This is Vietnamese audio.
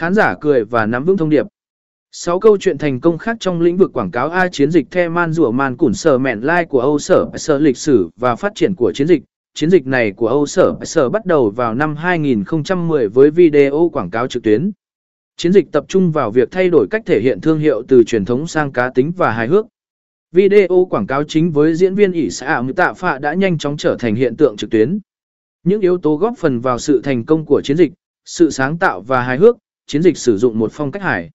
khán giả cười và nắm vững thông điệp. 6 câu chuyện thành công khác trong lĩnh vực quảng cáo A chiến dịch The Man rùa man củn sở mẹn lai của Âu Sở Sở lịch sử và phát triển của chiến dịch. Chiến dịch này của Âu Sở Sở bắt đầu vào năm 2010 với video quảng cáo trực tuyến. Chiến dịch tập trung vào việc thay đổi cách thể hiện thương hiệu từ truyền thống sang cá tính và hài hước. Video quảng cáo chính với diễn viên ỉ xã Tạ Phạ đã nhanh chóng trở thành hiện tượng trực tuyến. Những yếu tố góp phần vào sự thành công của chiến dịch, sự sáng tạo và hài hước, chiến dịch sử dụng một phong cách hải.